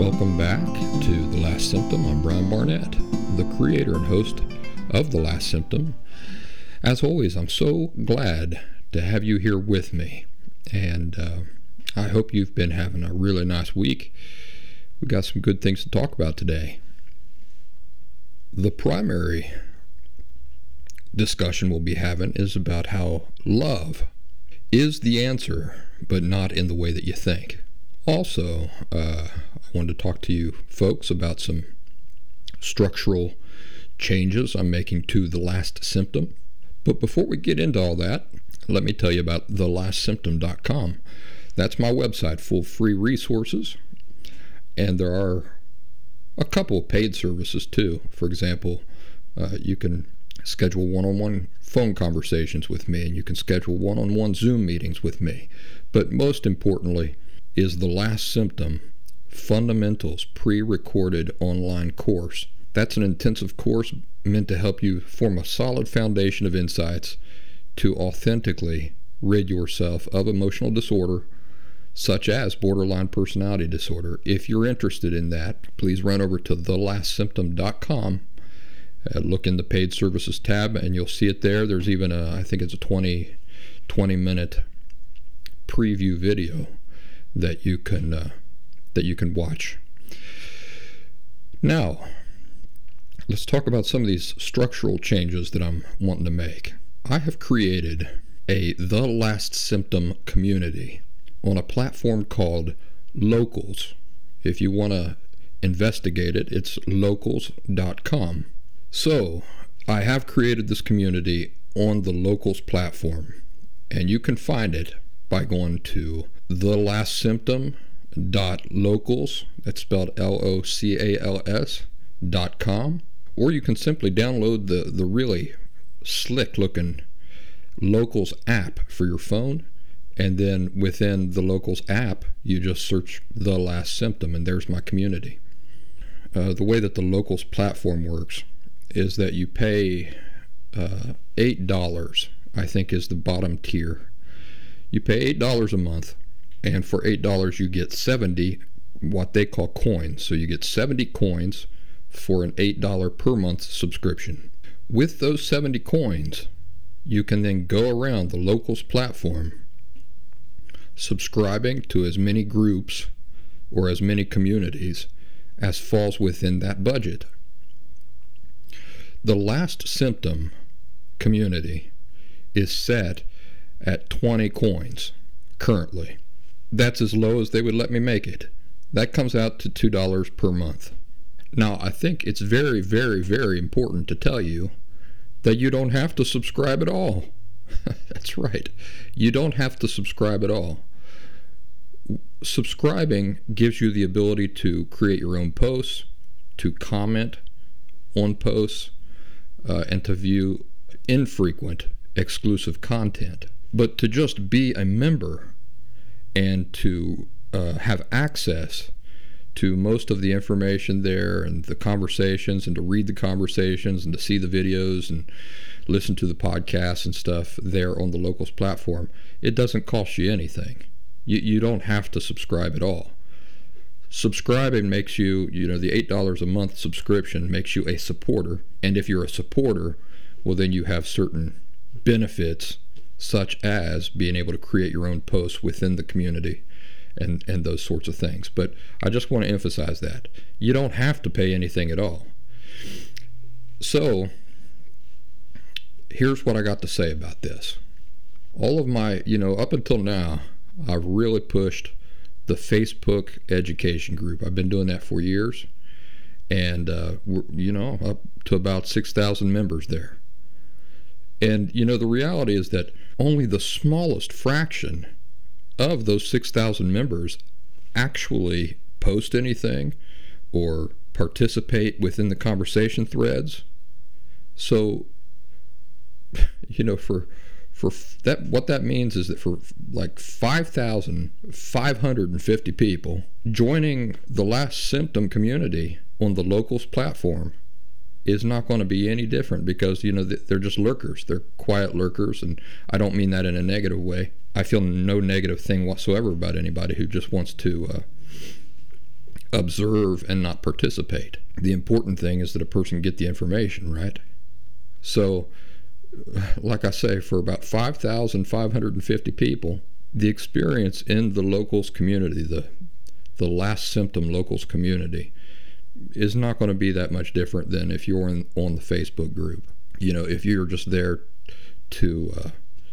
Welcome back to The Last Symptom. I'm Brian Barnett, the creator and host of The Last Symptom. As always, I'm so glad to have you here with me. And uh, I hope you've been having a really nice week. We've got some good things to talk about today. The primary discussion we'll be having is about how love is the answer, but not in the way that you think. Also, uh, I wanted to talk to you folks about some structural changes I'm making to the last symptom. But before we get into all that, let me tell you about thelastsymptom.com. That's my website full free resources, and there are a couple of paid services too. For example, uh, you can schedule one on one phone conversations with me, and you can schedule one on one Zoom meetings with me. But most importantly, is the last symptom fundamentals pre recorded online course. That's an intensive course meant to help you form a solid foundation of insights to authentically rid yourself of emotional disorder such as borderline personality disorder. If you're interested in that, please run over to thelastsymptom.com. Uh, look in the paid services tab and you'll see it there. There's even a, I think it's a 20, 20 minute preview video that you can uh, that you can watch. Now, let's talk about some of these structural changes that I'm wanting to make. I have created a The Last Symptom community on a platform called Locals. If you want to investigate it, it's locals.com. So, I have created this community on the Locals platform, and you can find it by going to the last symptom dot locals that's spelled l-o-c-a-l-s dot com. Or you can simply download the the really slick looking locals app for your phone and then within the locals app you just search the last symptom and there's my community. Uh, the way that the locals platform works is that you pay uh, eight dollars i think is the bottom tier. You pay eight dollars a month and for $8 you get 70 what they call coins. So you get 70 coins for an $8 per month subscription. With those 70 coins, you can then go around the locals platform subscribing to as many groups or as many communities as falls within that budget. The last symptom community is set at 20 coins currently that's as low as they would let me make it. That comes out to $2 per month. Now, I think it's very, very, very important to tell you that you don't have to subscribe at all. That's right. You don't have to subscribe at all. Subscribing gives you the ability to create your own posts, to comment on posts, uh, and to view infrequent exclusive content. But to just be a member and to uh, have access to most of the information there and the conversations and to read the conversations and to see the videos and listen to the podcasts and stuff there on the locals platform it doesn't cost you anything. You, you don't have to subscribe at all. Subscribing makes you you know the $8 a month subscription makes you a supporter and if you're a supporter well then you have certain benefits such as being able to create your own posts within the community and, and those sorts of things. But I just want to emphasize that. You don't have to pay anything at all. So, here's what I got to say about this. All of my, you know, up until now, I've really pushed the Facebook education group. I've been doing that for years, and uh, you know, up to about six thousand members there. And you know, the reality is that only the smallest fraction of those six thousand members actually post anything or participate within the conversation threads. So, you know, for for that what that means is that for like 5,550 people joining the last symptom community on the locals platform is not going to be any different because you know they're just lurkers. They're quiet lurkers and i don't mean that in a negative way. I feel no negative thing whatsoever about anybody who just wants to uh, observe and not participate. The important thing is that a person get the information right? So like I say, for about 5,550 people, the experience in the locals community, the the last symptom locals community, is not going to be that much different than if you're in, on the Facebook group. You know, if you're just there to uh,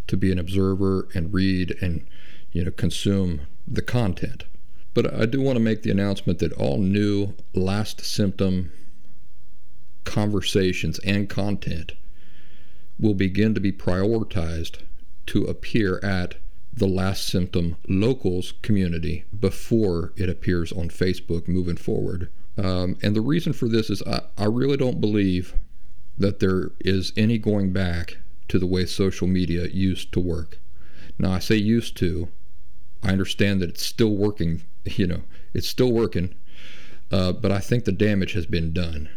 to be an observer and read and you know consume the content. But I do want to make the announcement that all new last symptom conversations and content will begin to be prioritized to appear at the last symptom locals community before it appears on Facebook moving forward. Um, and the reason for this is I, I really don't believe that there is any going back to the way social media used to work. Now, I say used to, I understand that it's still working, you know, it's still working, uh, but I think the damage has been done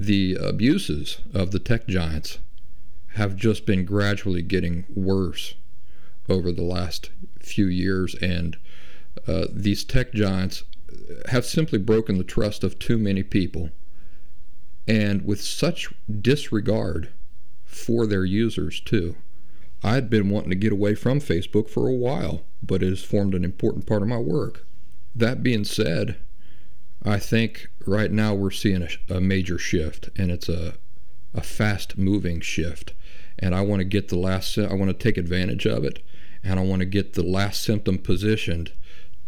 the abuses of the tech giants have just been gradually getting worse over the last few years, and uh, these tech giants have simply broken the trust of too many people. And with such disregard for their users, too. I'd been wanting to get away from Facebook for a while, but it has formed an important part of my work. That being said, I think right now we're seeing a, a major shift, and it's a, a fast moving shift. And I want to get the last, I want to take advantage of it, and I want to get the last symptom positioned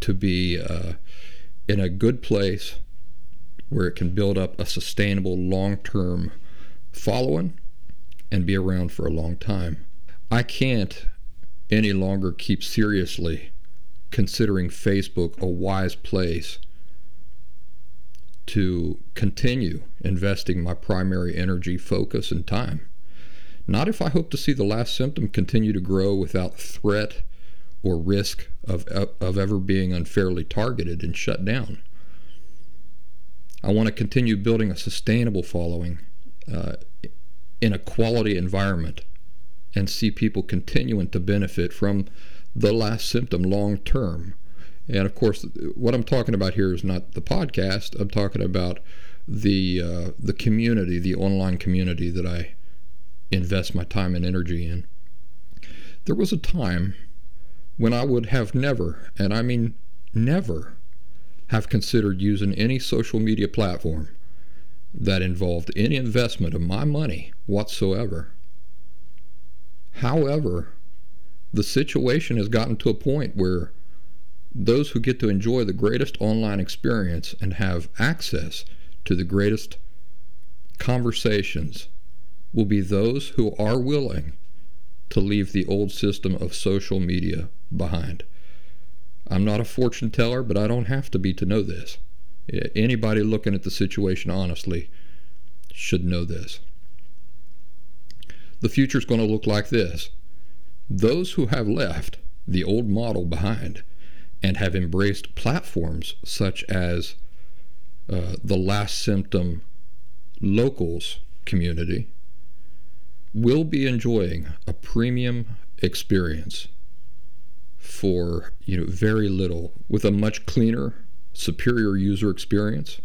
to be uh, in a good place where it can build up a sustainable long term following and be around for a long time. I can't any longer keep seriously considering Facebook a wise place to continue investing my primary energy, focus, and time. Not if I hope to see the last symptom continue to grow without threat or risk of, of ever being unfairly targeted and shut down. I want to continue building a sustainable following uh, in a quality environment and see people continuing to benefit from the last symptom long term and of course, what I'm talking about here is not the podcast. I'm talking about the uh, the community, the online community that I invest my time and energy in. There was a time when I would have never, and I mean never, have considered using any social media platform that involved any investment of my money whatsoever. However, the situation has gotten to a point where those who get to enjoy the greatest online experience and have access to the greatest conversations will be those who are willing to leave the old system of social media behind. I'm not a fortune teller, but I don't have to be to know this. Anybody looking at the situation honestly should know this. The future is going to look like this those who have left the old model behind and have embraced platforms such as uh, the Last Symptom Locals community will be enjoying a premium experience for you know very little with a much cleaner superior user experience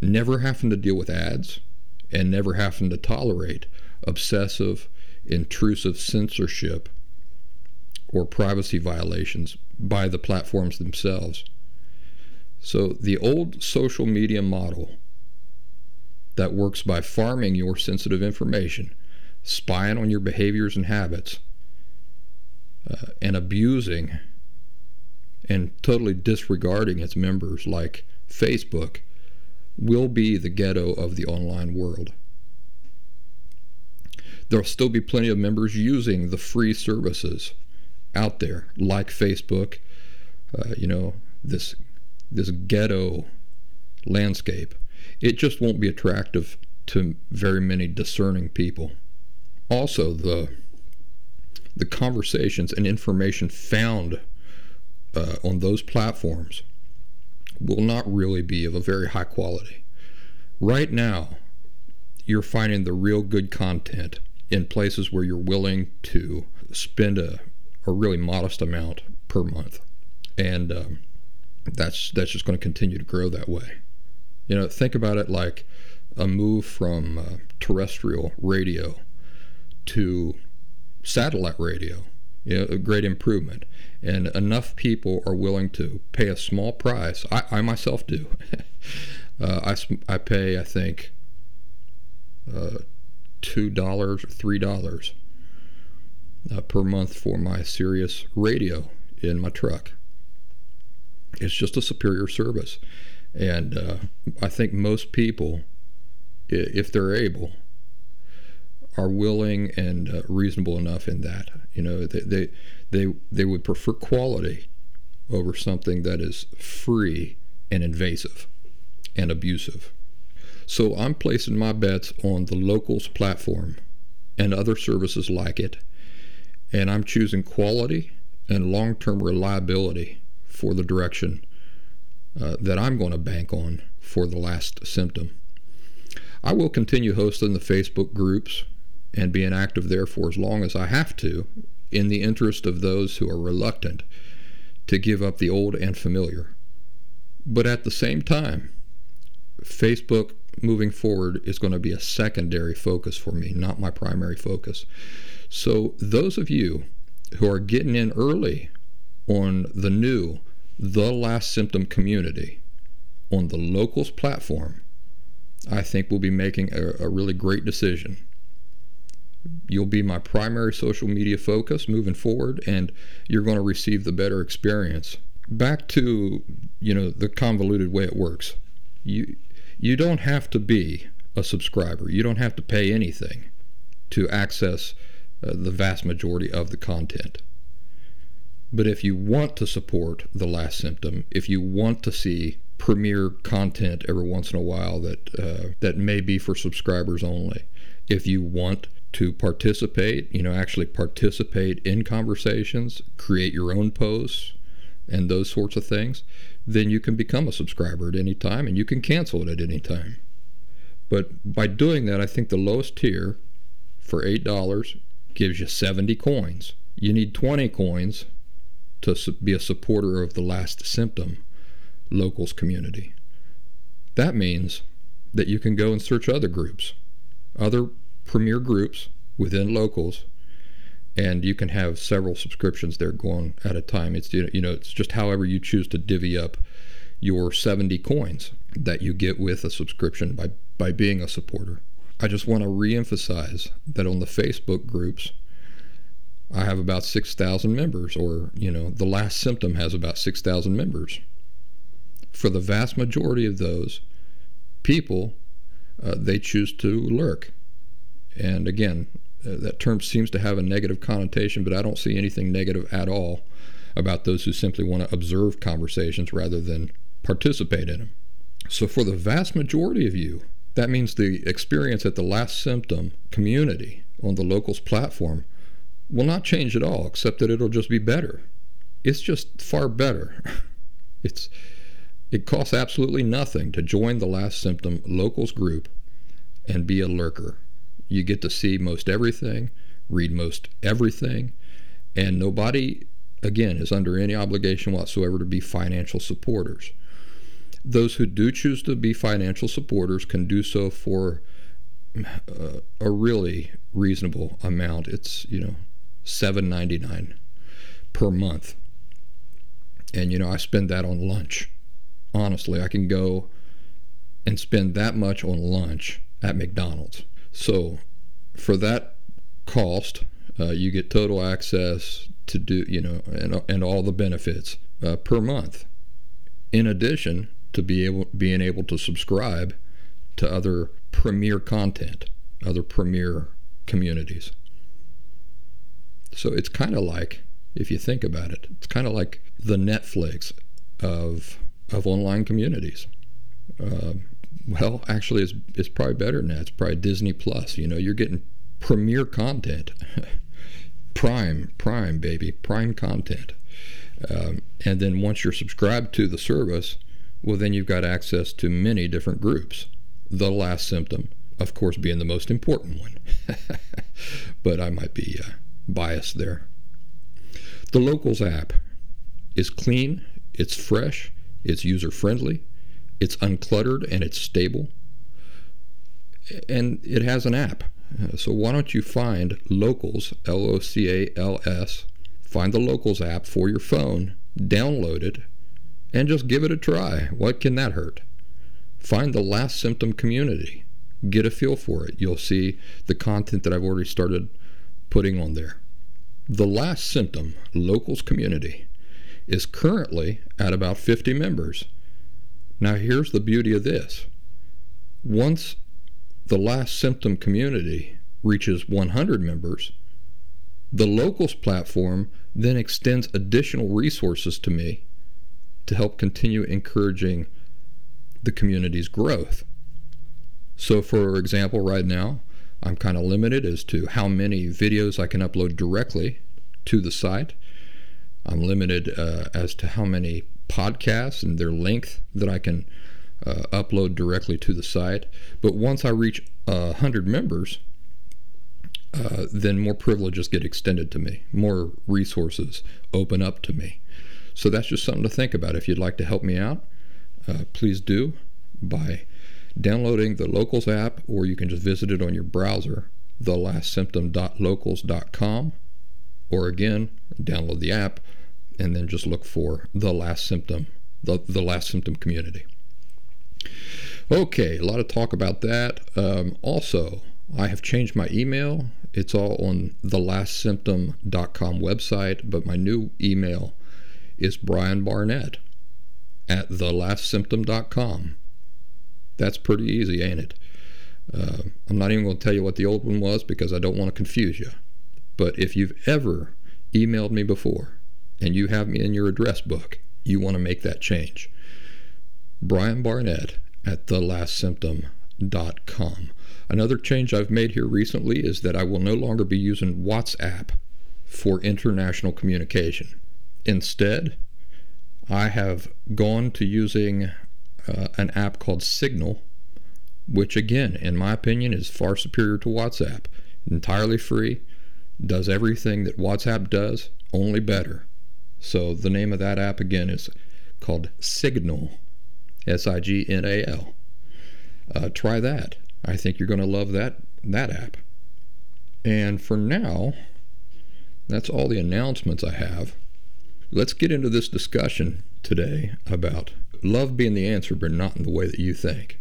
never having to deal with ads and never having to tolerate obsessive intrusive censorship or privacy violations by the platforms themselves. So the old social media model that works by farming your sensitive information, spying on your behaviors and habits, uh, and abusing and totally disregarding its members like Facebook will be the ghetto of the online world. There'll still be plenty of members using the free services out there, like Facebook. Uh, you know, this this ghetto landscape. It just won't be attractive to very many discerning people. Also, the the conversations and information found uh, on those platforms will not really be of a very high quality. Right now, you're finding the real good content in places where you're willing to spend a, a really modest amount per month. And um, that's that's just going to continue to grow that way. You know, think about it like a move from uh, terrestrial radio to satellite radio. You know, a great improvement, and enough people are willing to pay a small price. I, I myself do. uh, I I pay I think uh, two dollars or three dollars uh, per month for my Sirius radio in my truck. It's just a superior service. And uh, I think most people, if they're able, are willing and uh, reasonable enough in that. You know, they, they, they, they would prefer quality over something that is free and invasive and abusive. So I'm placing my bets on the locals platform and other services like it. And I'm choosing quality and long term reliability for the direction uh, that I'm going to bank on for the last symptom. I will continue hosting the Facebook groups and being active there for as long as I have to in the interest of those who are reluctant to give up the old and familiar. But at the same time, Facebook moving forward is going to be a secondary focus for me, not my primary focus. So, those of you who are getting in early on the new the last symptom community on the locals platform, I think we'll be making a, a really great decision. You'll be my primary social media focus moving forward, and you're going to receive the better experience. Back to you know the convoluted way it works. You you don't have to be a subscriber. You don't have to pay anything to access uh, the vast majority of the content. But if you want to support the last symptom, if you want to see premiere content every once in a while that uh, that may be for subscribers only, if you want to participate, you know, actually participate in conversations, create your own posts, and those sorts of things, then you can become a subscriber at any time and you can cancel it at any time. But by doing that, I think the lowest tier for $8 gives you 70 coins. You need 20 coins to be a supporter of the last symptom locals community. That means that you can go and search other groups, other premier groups within locals, and you can have several subscriptions there going at a time. It's you know it's just however you choose to divvy up your 70 coins that you get with a subscription by by being a supporter. I just want to reemphasize that on the Facebook groups I have about 6,000 members, or, you know, the last symptom has about 6,000 members. For the vast majority of those people, uh, they choose to lurk. And again, uh, that term seems to have a negative connotation, but I don't see anything negative at all about those who simply want to observe conversations rather than participate in them. So, for the vast majority of you, that means the experience at the last symptom community on the locals platform will not change at all, except that it'll just be better. It's just far better. it's it costs absolutely nothing to join the last symptom locals group and be a lurker. You get to see most everything, read most everything, and nobody again is under any obligation whatsoever to be financial supporters. Those who do choose to be financial supporters can do so for uh, a really reasonable amount. It's, you know, $7.99 per month. And you know, I spend that on lunch. Honestly, I can go and spend that much on lunch at McDonald's. So for that cost, uh, you get total access to do, you know, and, and all the benefits uh, per month. In addition to be able, being able to subscribe to other premier content, other premier communities. So it's kind of like, if you think about it, it's kind of like the Netflix of of online communities. Uh, well, actually, it's, it's probably better than that. It's probably Disney Plus. You know, you're getting premier content, prime, prime, baby, prime content. Um, and then once you're subscribed to the service, well, then you've got access to many different groups. The last symptom, of course, being the most important one. but I might be uh, biased there. The Locals app is clean, it's fresh, it's user friendly, it's uncluttered, and it's stable. And it has an app. So why don't you find Locals, L O C A L S, find the Locals app for your phone, download it, and just give it a try. What can that hurt? Find the last symptom community. Get a feel for it. You'll see the content that I've already started putting on there. The last symptom, Locals Community, is currently at about 50 members. Now, here's the beauty of this. Once the last symptom community reaches 100 members, the locals platform then extends additional resources to me to help continue encouraging the community's growth. So, for example, right now, I'm kind of limited as to how many videos I can upload directly to the site. I'm limited uh, as to how many podcasts and their length that I can uh, upload directly to the site. But once I reach uh, 100 members, uh, then more privileges get extended to me, more resources open up to me. So that's just something to think about. If you'd like to help me out, uh, please do by downloading the Locals app, or you can just visit it on your browser, thelastsymptom.locals.com, or again, download the app and then just look for the last symptom, the, the last symptom community. Okay, a lot of talk about that. Um, also, I have changed my email. It's all on the lastsymptom.com website, but my new email is Brian Barnett at thelastsymptom.com. That's pretty easy, ain't it? Uh, I'm not even going to tell you what the old one was because I don't want to confuse you. But if you've ever emailed me before and you have me in your address book, you want to make that change. Brian Barnett at thelastsymptom.com. Another change I've made here recently is that I will no longer be using WhatsApp for international communication. Instead, I have gone to using uh, an app called Signal, which, again, in my opinion, is far superior to WhatsApp. Entirely free, does everything that WhatsApp does, only better. So the name of that app again is called Signal, S I G N A L. Uh, try that. I think you're going to love that that app. And for now, that's all the announcements I have. Let's get into this discussion today about love being the answer, but not in the way that you think.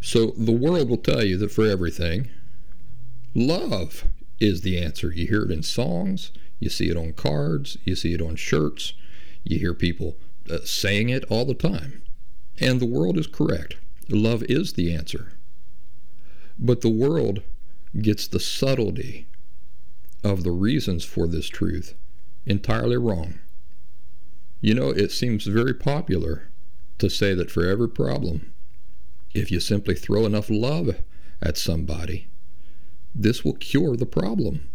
So the world will tell you that for everything, Love is the answer. You hear it in songs, you see it on cards, you see it on shirts, you hear people uh, saying it all the time. And the world is correct. Love is the answer. But the world gets the subtlety of the reasons for this truth entirely wrong. You know, it seems very popular to say that for every problem, if you simply throw enough love at somebody, this will cure the problem.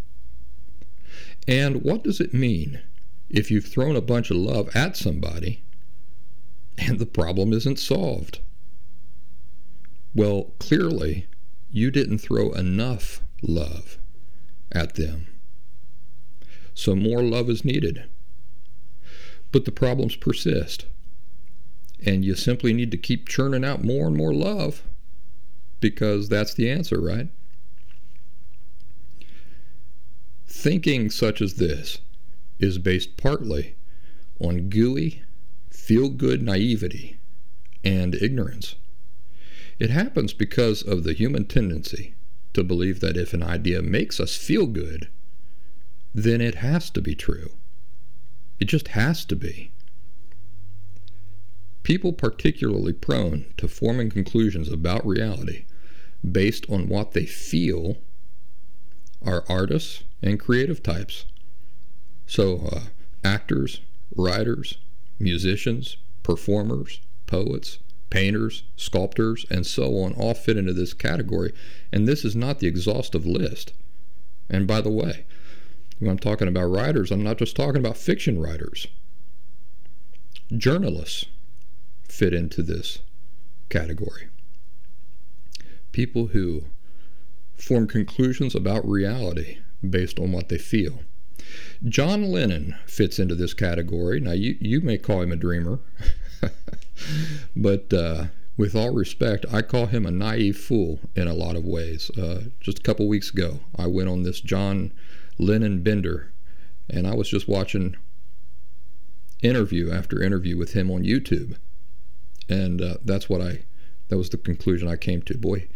And what does it mean if you've thrown a bunch of love at somebody and the problem isn't solved? Well, clearly, you didn't throw enough love at them. So more love is needed. But the problems persist. And you simply need to keep churning out more and more love because that's the answer, right? Thinking such as this is based partly on gooey, feel good naivety, and ignorance. It happens because of the human tendency to believe that if an idea makes us feel good, then it has to be true. It just has to be. People particularly prone to forming conclusions about reality based on what they feel are artists and creative types. So, uh, actors, writers, musicians, performers, poets, painters, sculptors, and so on all fit into this category. And this is not the exhaustive list. And by the way, when I'm talking about writers, I'm not just talking about fiction writers. Journalists fit into this category. People who form conclusions about reality based on what they feel. John Lennon fits into this category. Now, you, you may call him a dreamer, but uh, with all respect, I call him a naive fool in a lot of ways. Uh, just a couple weeks ago, I went on this John Lennon bender, and I was just watching interview after interview with him on YouTube, and uh, that's what I that was the conclusion I came to. Boy,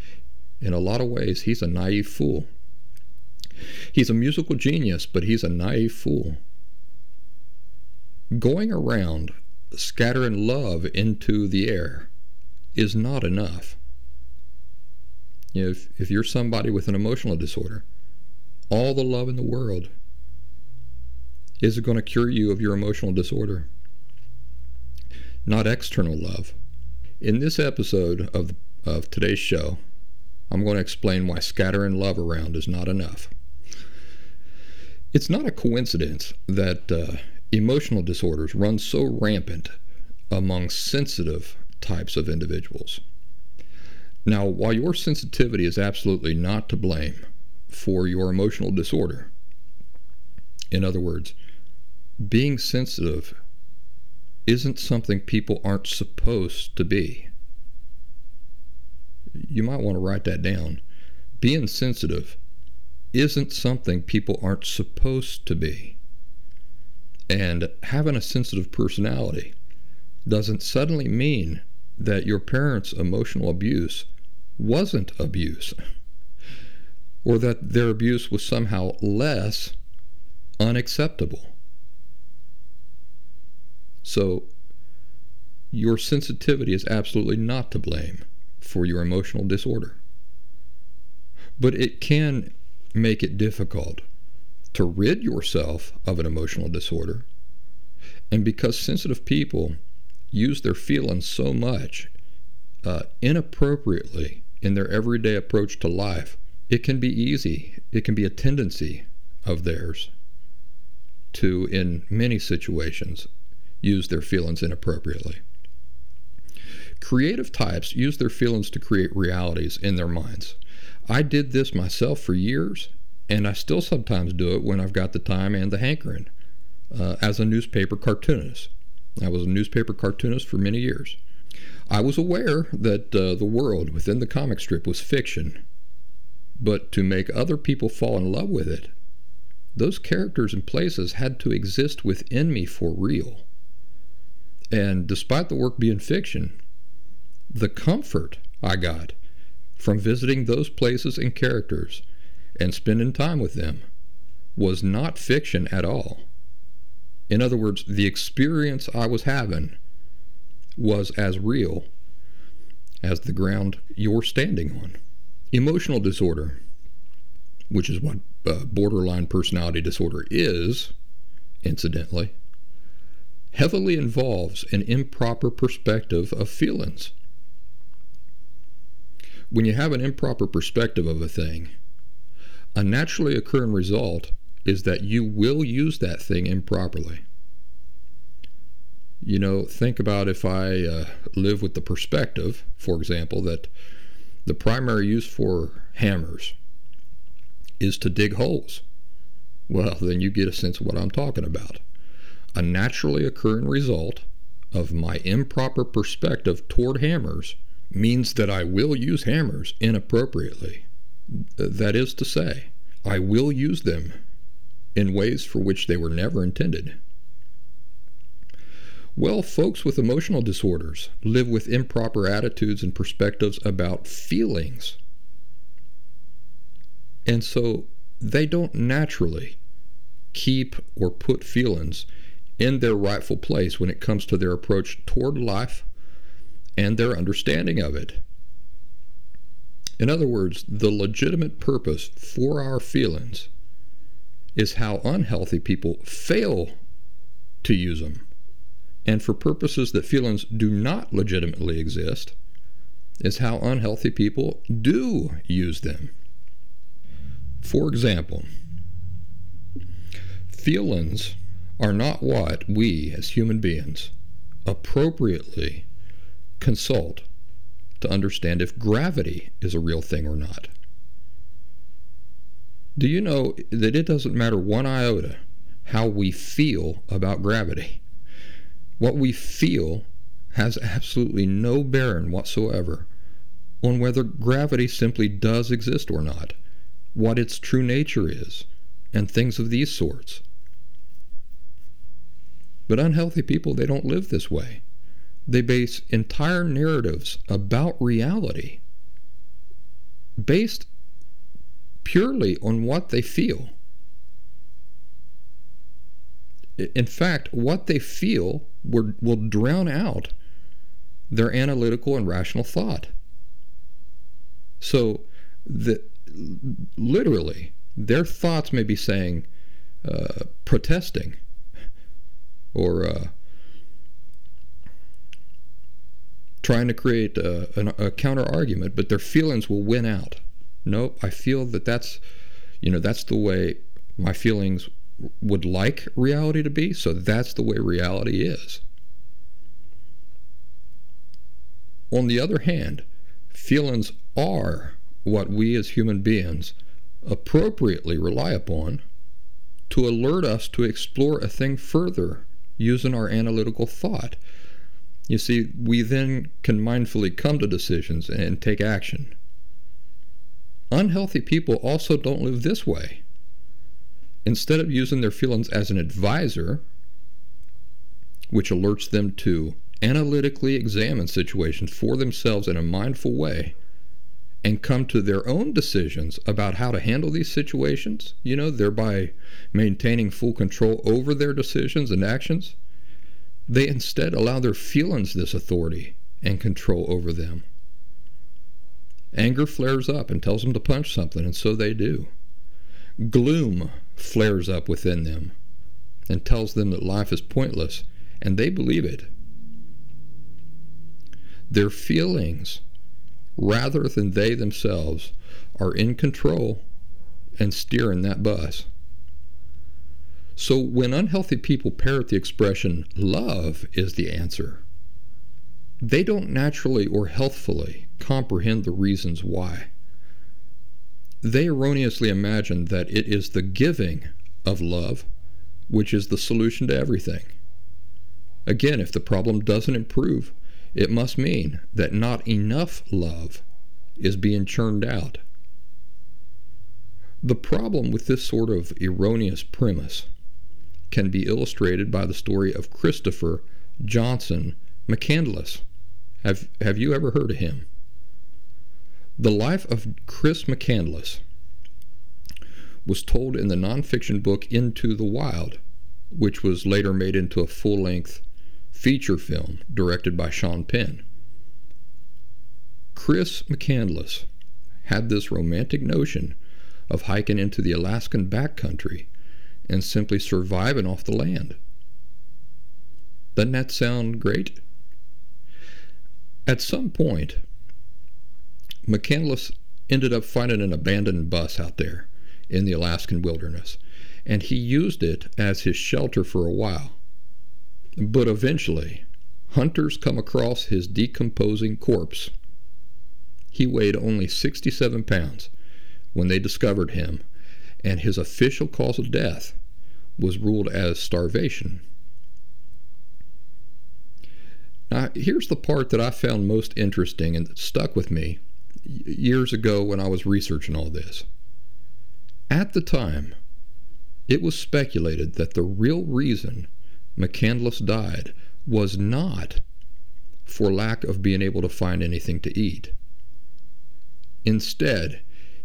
in a lot of ways, he's a naive fool. He's a musical genius, but he's a naive fool. Going around scattering love into the air is not enough. If, if you're somebody with an emotional disorder, all the love in the world is going to cure you of your emotional disorder? Not external love. In this episode of, of today's show, I'm going to explain why scattering love around is not enough. It's not a coincidence that uh, emotional disorders run so rampant among sensitive types of individuals. Now, while your sensitivity is absolutely not to blame for your emotional disorder, in other words, being sensitive isn't something people aren't supposed to be. You might want to write that down. Being sensitive isn't something people aren't supposed to be. And having a sensitive personality doesn't suddenly mean that your parents' emotional abuse wasn't abuse or that their abuse was somehow less unacceptable. So, your sensitivity is absolutely not to blame for your emotional disorder. But it can make it difficult to rid yourself of an emotional disorder. And because sensitive people use their feelings so much uh, inappropriately in their everyday approach to life, it can be easy, it can be a tendency of theirs to, in many situations, use their feelings inappropriately. Creative types use their feelings to create realities in their minds. I did this myself for years, and I still sometimes do it when I've got the time and the hankering uh, as a newspaper cartoonist. I was a newspaper cartoonist for many years. I was aware that uh, the world within the comic strip was fiction, but to make other people fall in love with it, those characters and places had to exist within me for real. And despite the work being fiction, the comfort I got from visiting those places and characters and spending time with them was not fiction at all. In other words, the experience I was having was as real as the ground you're standing on. Emotional disorder, which is what uh, borderline personality disorder is, incidentally, heavily involves an improper perspective of feelings when you have an improper perspective of a thing, a naturally occurring result is that you will use that thing improperly. You know, think about if I uh, live with the perspective, for example, that the primary use for hammers is to dig holes. Well, then you get a sense of what I'm talking about. A naturally occurring result of my improper perspective toward hammers means that I will use hammers inappropriately. That is to say, I will use them in ways for which they were never intended. Well, folks with emotional disorders live with improper attitudes and perspectives about feelings. And so they don't naturally keep or put feelings in their rightful place when it comes to their approach toward life and their understanding of it. In other words, the legitimate purpose for our feelings is how unhealthy people fail to use them. And for purposes that feelings do not legitimately exist, is how unhealthy people do use them. For example, feelings are not what we as human beings appropriately consult to understand if gravity is a real thing or not. Do you know that it doesn't matter one iota how we feel about gravity? What we feel has absolutely no bearing whatsoever on whether gravity simply does exist or not, what its true nature is, and things of these sorts. But unhealthy people, they don't live this way. They base entire narratives about reality based purely on what they feel. In fact, what they feel will, will drown out their analytical and rational thought. So, the, literally, their thoughts may be saying, uh, protesting, or uh, trying to create a, a, a counter argument, but their feelings will win out. Nope, I feel that that's, you know, that's the way my feelings would like reality to be, so that's the way reality is. On the other hand, feelings are what we as human beings appropriately rely upon to alert us to explore a thing further using our analytical thought. You see, we then can mindfully come to decisions and take action. Unhealthy people also don't live this way. Instead of using their feelings as an advisor, which alerts them to analytically examine situations for themselves in a mindful way and come to their own decisions about how to handle these situations, you know, thereby maintaining full control over their decisions and actions, they instead allow their feelings this authority and control over them. Anger flares up and tells them to punch something, and so they do. Gloom flares up within them and tells them that life is pointless, and they believe it. Their feelings, rather than they themselves, are in control and steering that bus. So when unhealthy people parrot the expression, love is the answer, they don't naturally or healthfully comprehend the reasons why. They erroneously imagine that it is the giving of love which is the solution to everything. Again, if the problem doesn't improve, it must mean that not enough love is being churned out. The problem with this sort of erroneous premise can be illustrated by the story of Christopher Johnson McCandless. Have, have you ever heard of him? The life of Chris McCandless was told in the nonfiction book Into the Wild, which was later made into a full length feature film directed by Sean Penn. Chris McCandless had this romantic notion of hiking into the Alaskan backcountry and simply surviving off the land. Doesn't that sound great? At some point, McCandless ended up finding an abandoned bus out there in the Alaskan wilderness, and he used it as his shelter for a while. But eventually, hunters come across his decomposing corpse. He weighed only 67 pounds when they discovered him and his official cause of death was ruled as starvation. Now, here's the part that I found most interesting and that stuck with me years ago when I was researching all this. At the time, it was speculated that the real reason McCandless died was not for lack of being able to find anything to eat. Instead,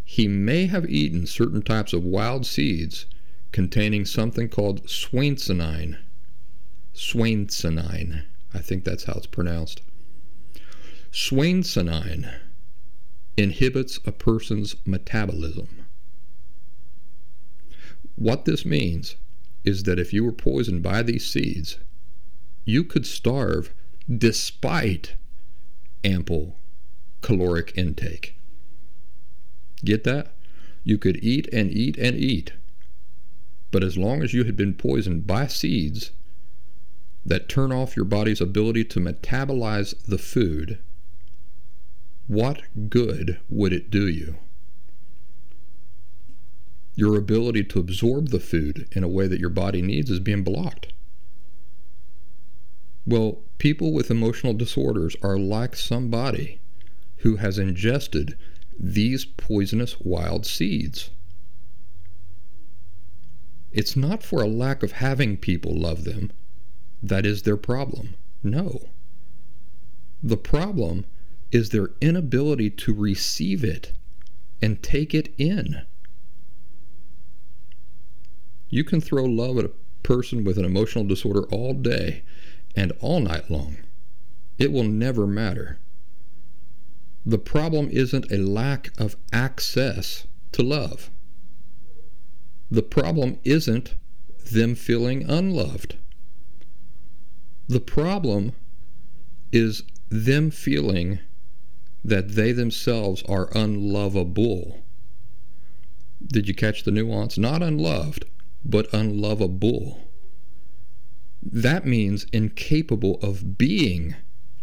he may have eaten certain types of wild seeds containing something called swainsonine. Swainsonine. I think that's how it's pronounced. Swainsonine inhibits a person's metabolism. What this means is that if you were poisoned by these seeds, you could starve despite ample caloric intake. Get that? You could eat and eat and eat. But as long as you had been poisoned by seeds that turn off your body's ability to metabolize the food, what good would it do you? Your ability to absorb the food in a way that your body needs is being blocked. Well, people with emotional disorders are like somebody who has ingested these poisonous wild seeds. It's not for a lack of having people love them that is their problem. No. The problem is their inability to receive it and take it in. You can throw love at a person with an emotional disorder all day and all night long. It will never matter. The problem isn't a lack of access to love. The problem isn't them feeling unloved. The problem is them feeling that they themselves are unlovable. Did you catch the nuance? Not unloved, but unlovable. That means incapable of being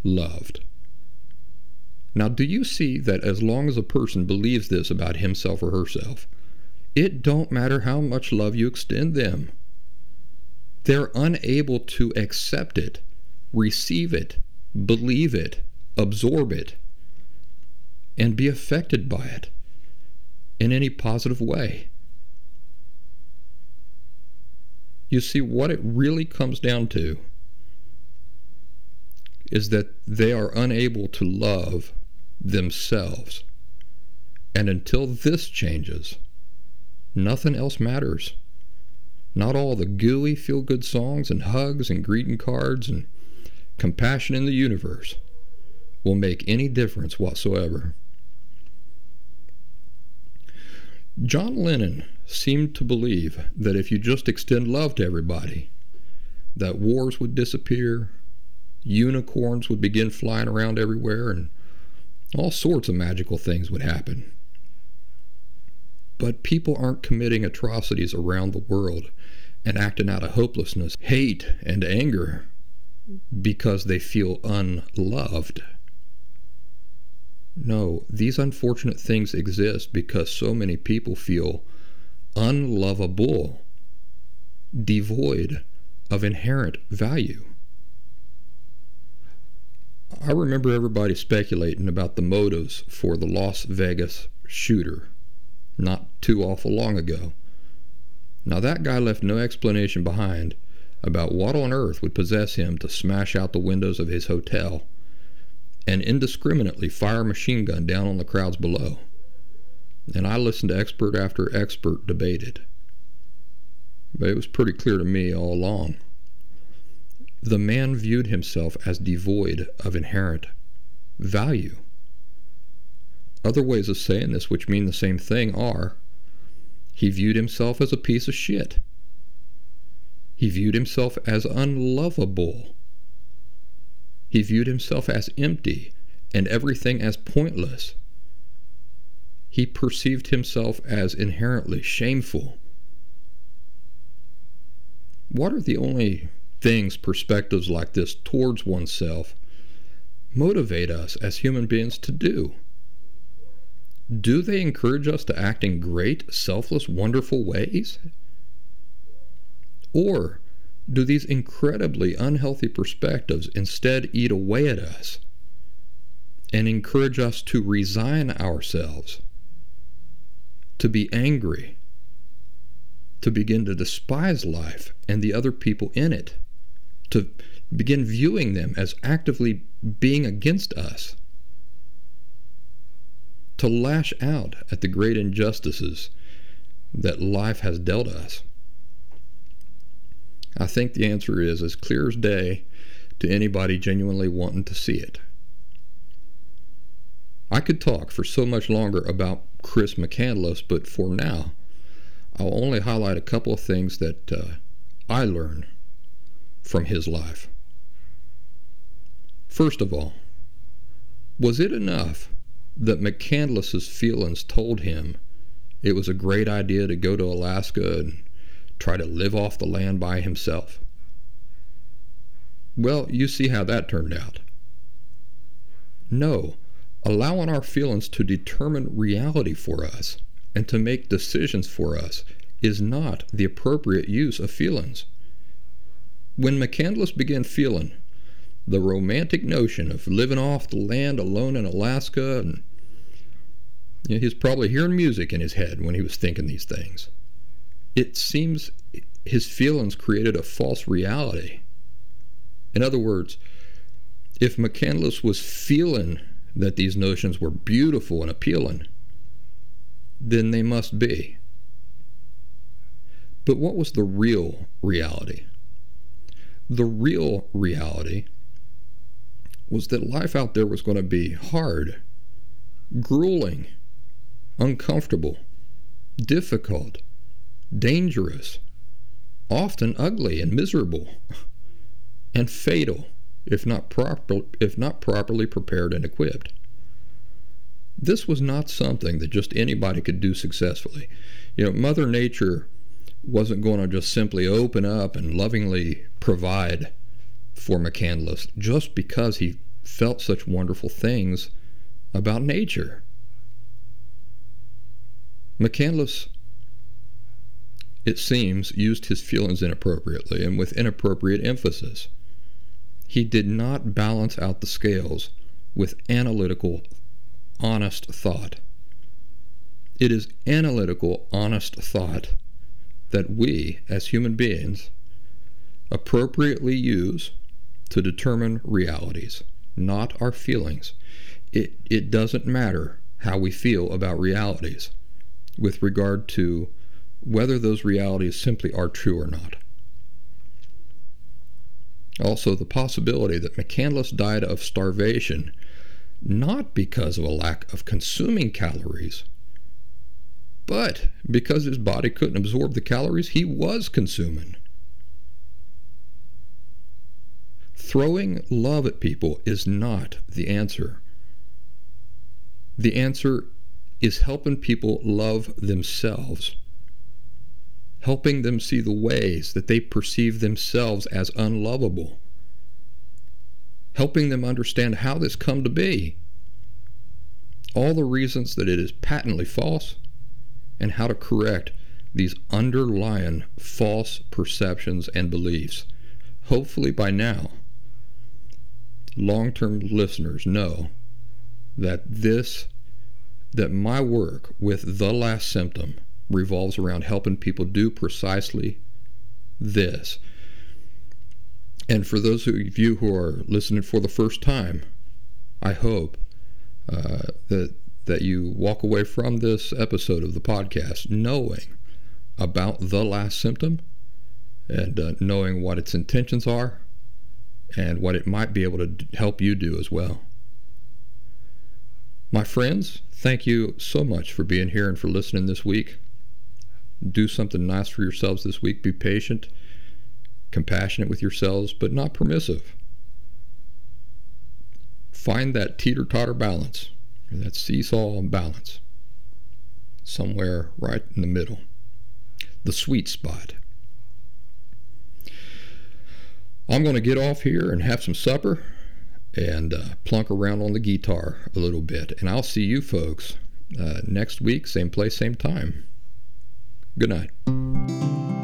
loved. Now, do you see that as long as a person believes this about himself or herself, it don't matter how much love you extend them. They're unable to accept it, receive it, believe it, absorb it, and be affected by it in any positive way. You see, what it really comes down to is that they are unable to love themselves. And until this changes, nothing else matters. Not all the gooey feel good songs and hugs and greeting cards and compassion in the universe will make any difference whatsoever. John Lennon seemed to believe that if you just extend love to everybody, that wars would disappear, unicorns would begin flying around everywhere, and all sorts of magical things would happen. But people aren't committing atrocities around the world and acting out of hopelessness, hate, and anger because they feel unloved. No, these unfortunate things exist because so many people feel unlovable, devoid of inherent value. I remember everybody speculating about the motives for the Las Vegas shooter not too awful long ago. Now, that guy left no explanation behind about what on earth would possess him to smash out the windows of his hotel and indiscriminately fire a machine gun down on the crowds below. And I listened to expert after expert debate it. But it was pretty clear to me all along the man viewed himself as devoid of inherent value. Other ways of saying this, which mean the same thing, are he viewed himself as a piece of shit. He viewed himself as unlovable. He viewed himself as empty and everything as pointless. He perceived himself as inherently shameful. What are the only things, perspectives like this towards oneself motivate us as human beings to do? Do they encourage us to act in great, selfless, wonderful ways? Or do these incredibly unhealthy perspectives instead eat away at us and encourage us to resign ourselves, to be angry, to begin to despise life and the other people in it? To begin viewing them as actively being against us, to lash out at the great injustices that life has dealt us? I think the answer is as clear as day to anybody genuinely wanting to see it. I could talk for so much longer about Chris McCandless, but for now, I'll only highlight a couple of things that uh, I learned from his life. First of all, was it enough that McCandless's feelings told him it was a great idea to go to Alaska and try to live off the land by himself? Well, you see how that turned out. No, allowing our feelings to determine reality for us and to make decisions for us is not the appropriate use of feelings. When McCandless began feeling the romantic notion of living off the land alone in Alaska, and you know, he's probably hearing music in his head when he was thinking these things. It seems his feelings created a false reality. In other words, if McCandless was feeling that these notions were beautiful and appealing, then they must be. But what was the real reality? The real reality was that life out there was going to be hard, grueling, uncomfortable, difficult, dangerous, often ugly and miserable, and fatal if not, proper, if not properly prepared and equipped. This was not something that just anybody could do successfully. You know, Mother Nature wasn't going to just simply open up and lovingly provide for McCandless just because he felt such wonderful things about nature. McCandless, it seems, used his feelings inappropriately and with inappropriate emphasis he did not balance out the scales with analytical, honest thought. It is analytical, honest thought that we, as human beings, appropriately use to determine realities, not our feelings. It, it doesn't matter how we feel about realities with regard to whether those realities simply are true or not. Also, the possibility that McCandless died of starvation not because of a lack of consuming calories, but because his body couldn't absorb the calories he was consuming. Throwing love at people is not the answer. The answer is helping people love themselves helping them see the ways that they perceive themselves as unlovable, helping them understand how this come to be, all the reasons that it is patently false, and how to correct these underlying false perceptions and beliefs. Hopefully, by now, long term listeners know that this, that my work with the last symptom revolves around helping people do precisely this. And for those of you who are listening for the first time, I hope uh, that that you walk away from this episode of the podcast knowing about the last symptom and uh, knowing what its intentions are and what it might be able to help you do as well. My friends, thank you so much for being here and for listening this week do something nice for yourselves this week. Be patient, compassionate with yourselves, but not permissive. Find that teeter totter balance, that seesaw balance, somewhere right in the middle, the sweet spot. I'm going to get off here and have some supper and uh, plunk around on the guitar a little bit. And I'll see you folks uh, next week, same place, same time. Good night.